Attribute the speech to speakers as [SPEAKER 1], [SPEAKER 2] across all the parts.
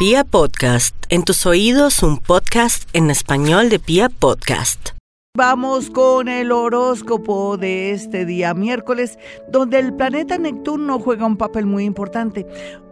[SPEAKER 1] Pia Podcast, en tus oídos un podcast en español de Pia Podcast.
[SPEAKER 2] Vamos con el horóscopo de este día miércoles, donde el planeta Neptuno juega un papel muy importante.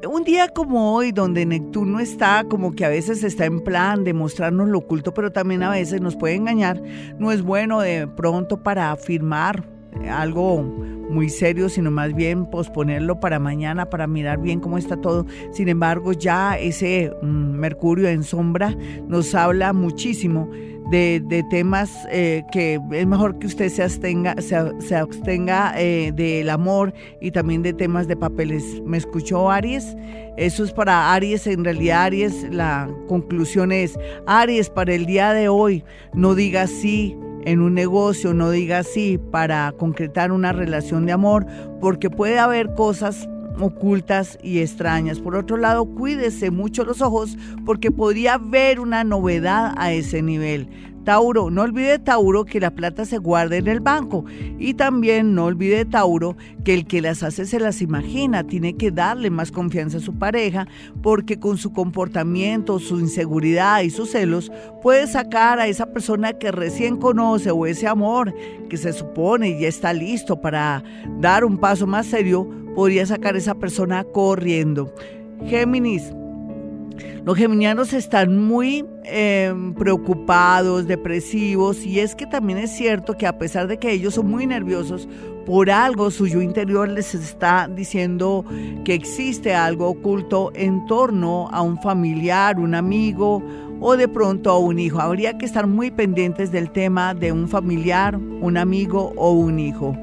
[SPEAKER 2] Un día como hoy, donde Neptuno está como que a veces está en plan de mostrarnos lo oculto, pero también a veces nos puede engañar, no es bueno de pronto para afirmar algo muy serio, sino más bien posponerlo para mañana, para mirar bien cómo está todo. Sin embargo, ya ese mm, Mercurio en sombra nos habla muchísimo de, temas eh, que es mejor que usted se abstenga, se, abstenga eh, del amor y también de temas de papeles. ¿Me escuchó Aries? Eso es para Aries, en realidad Aries, la conclusión es, Aries, para el día de hoy, no diga sí en un negocio, no diga sí para concretar una relación de amor, porque puede haber cosas ocultas y extrañas. Por otro lado, cuídese mucho los ojos porque podría haber una novedad a ese nivel. Tauro, no olvide Tauro que la plata se guarda en el banco. Y también no olvide Tauro que el que las hace se las imagina, tiene que darle más confianza a su pareja porque con su comportamiento, su inseguridad y sus celos puede sacar a esa persona que recién conoce o ese amor que se supone ya está listo para dar un paso más serio, podría sacar a esa persona corriendo. Géminis, los geminianos están muy em, preocupados, depresivos, y es que también es cierto que a pesar de que ellos son muy nerviosos, por algo suyo interior les está diciendo que existe algo oculto en torno a un familiar, un amigo o de pronto a un hijo. Habría que estar muy pendientes del tema de un familiar, un amigo o un hijo.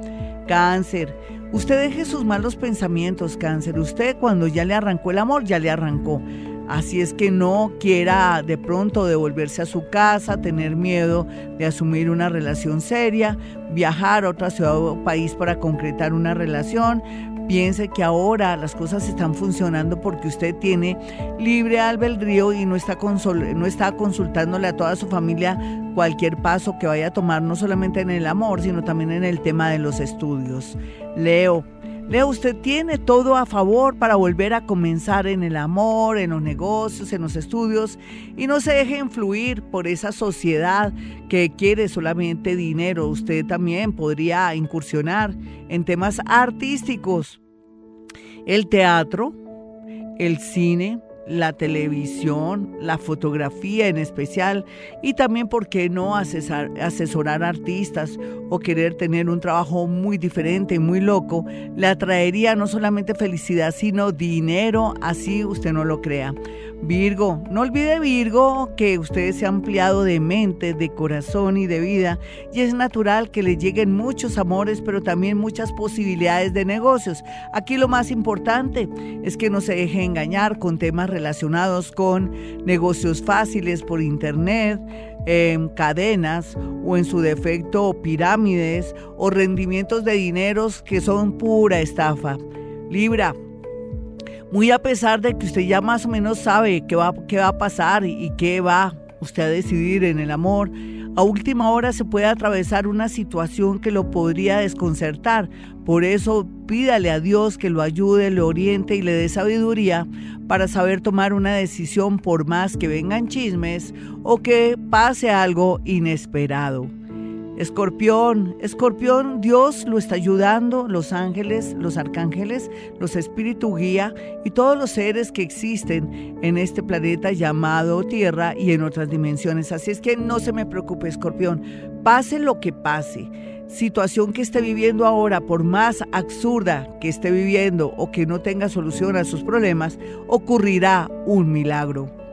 [SPEAKER 2] Cáncer. Usted deje sus malos pensamientos, cáncer. Usted cuando ya le arrancó el amor, ya le arrancó. Así es que no quiera de pronto devolverse a su casa, tener miedo de asumir una relación seria, viajar a otra ciudad o país para concretar una relación. Piense que ahora las cosas están funcionando porque usted tiene libre albedrío y no está, no está consultándole a toda su familia cualquier paso que vaya a tomar, no solamente en el amor, sino también en el tema de los estudios. Leo. Leo, usted tiene todo a favor para volver a comenzar en el amor, en los negocios, en los estudios y no se deje influir por esa sociedad que quiere solamente dinero. Usted también podría incursionar en temas artísticos, el teatro, el cine, la televisión, la fotografía en especial y también, ¿por qué no asesorar artistas o querer tener un trabajo muy diferente muy loco? Le atraería no solamente felicidad, sino dinero, así usted no lo crea. Virgo, no olvide Virgo que usted se ha ampliado de mente, de corazón y de vida y es natural que le lleguen muchos amores, pero también muchas posibilidades de negocios. Aquí lo más importante es que no se deje engañar con temas relacionados con negocios fáciles por internet, en cadenas o en su defecto pirámides o rendimientos de dineros que son pura estafa. Libra, muy a pesar de que usted ya más o menos sabe qué va, a pasar y, y qué va usted a decidir en el amor, a última hora se puede atravesar una situación que lo podría desconcertar. Por eso pídale a Dios que lo ayude, lo oriente y le dé sabiduría para saber tomar una decisión por más que vengan chismes o que pase algo inesperado. Escorpión, escorpión, Dios lo está ayudando, los ángeles, los arcángeles, los espíritus guía y todos los seres que existen en este planeta llamado Tierra y en otras dimensiones. Así es que no se me preocupe, escorpión, pase lo que pase. Situación que esté viviendo ahora, por más absurda que esté viviendo o que no tenga solución a sus problemas, ocurrirá un milagro.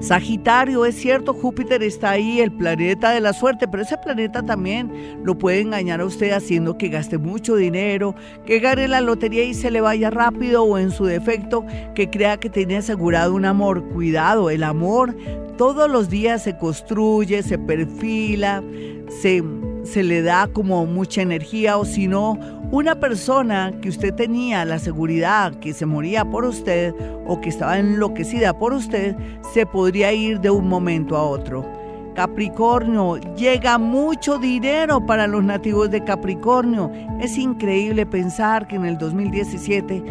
[SPEAKER 2] Sagitario, es cierto, Júpiter está ahí, el planeta de la suerte, pero ese planeta también lo puede engañar a usted haciendo que gaste mucho dinero, que gane la lotería y se le vaya rápido o en su defecto que crea que tiene asegurado un amor. Cuidado, el amor todos los días se construye, se perfila, se se le da como mucha energía o si no, una persona que usted tenía la seguridad que se moría por usted o que estaba enloquecida por usted, se podría ir de un momento a otro. Capricornio, llega mucho dinero para los nativos de Capricornio. Es increíble pensar que en el 2017,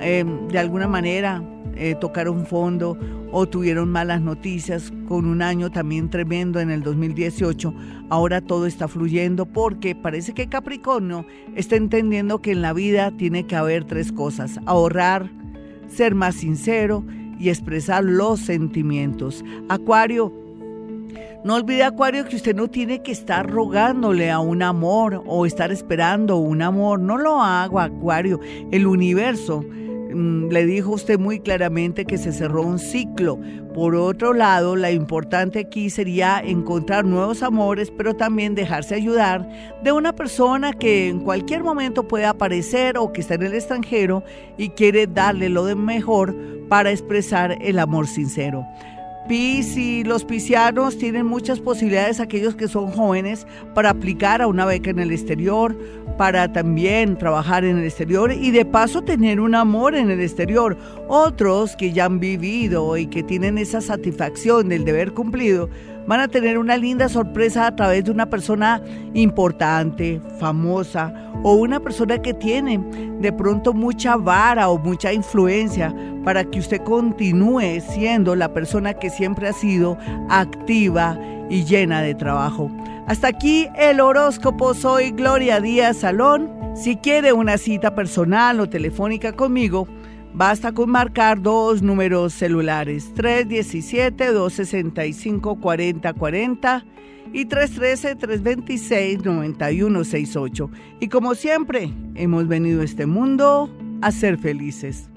[SPEAKER 2] em, de alguna manera, eh, tocaron fondo o tuvieron malas noticias con un año también tremendo en el 2018. Ahora todo está fluyendo porque parece que Capricornio está entendiendo que en la vida tiene que haber tres cosas. Ahorrar, ser más sincero y expresar los sentimientos. Acuario, no olvide, Acuario, que usted no tiene que estar rogándole a un amor o estar esperando un amor. No lo haga, Acuario. El universo le dijo usted muy claramente que se cerró un ciclo. Por otro lado, la importante aquí sería encontrar nuevos amores, pero también dejarse ayudar de una persona que en cualquier momento puede aparecer o que está en el extranjero y quiere darle lo de mejor para expresar el amor sincero. PIS los piscianos tienen muchas posibilidades, aquellos que son jóvenes, para aplicar a una beca en el exterior, para también trabajar en el exterior y de paso tener un amor en el exterior. Otros que ya han vivido y que tienen esa satisfacción del deber cumplido, van a tener una linda sorpresa a través de una persona importante, famosa o una persona que tiene de pronto mucha vara o mucha influencia para que usted continúe siendo la persona que siempre ha sido activa y llena de trabajo. Hasta aquí el horóscopo. Soy Gloria Díaz Salón. Si quiere una cita personal o telefónica conmigo, Basta con marcar dos números celulares, 317-265-4040 y 313-326-9168. Y como siempre, hemos venido a este mundo a ser felices.